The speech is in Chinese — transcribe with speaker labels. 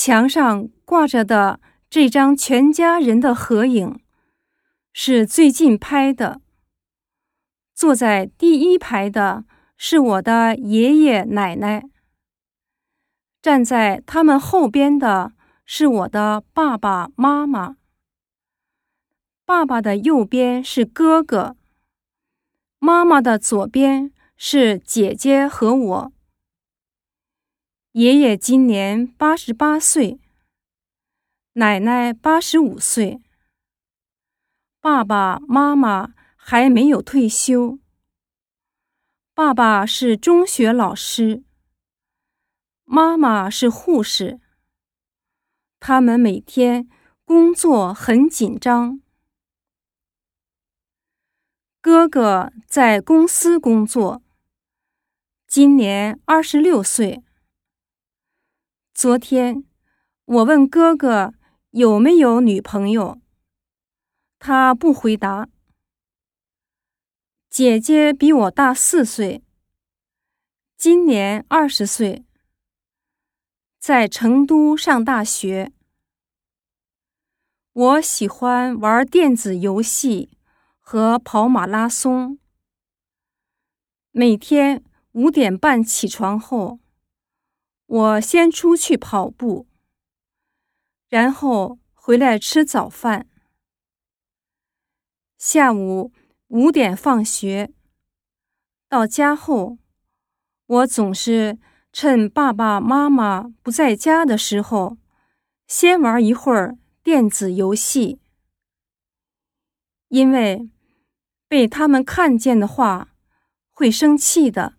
Speaker 1: 墙上挂着的这张全家人的合影，是最近拍的。坐在第一排的是我的爷爷奶奶，站在他们后边的是我的爸爸妈妈。爸爸的右边是哥哥，妈妈的左边是姐姐和我。爷爷今年八十八岁，奶奶八十五岁，爸爸妈妈还没有退休。爸爸是中学老师，妈妈是护士。他们每天工作很紧张。哥哥在公司工作，今年二十六岁。昨天我问哥哥有没有女朋友，他不回答。姐姐比我大四岁，今年二十岁，在成都上大学。我喜欢玩电子游戏和跑马拉松，每天五点半起床后。我先出去跑步，然后回来吃早饭。下午五点放学，到家后，我总是趁爸爸妈妈不在家的时候，先玩一会儿电子游戏，因为被他们看见的话会生气的。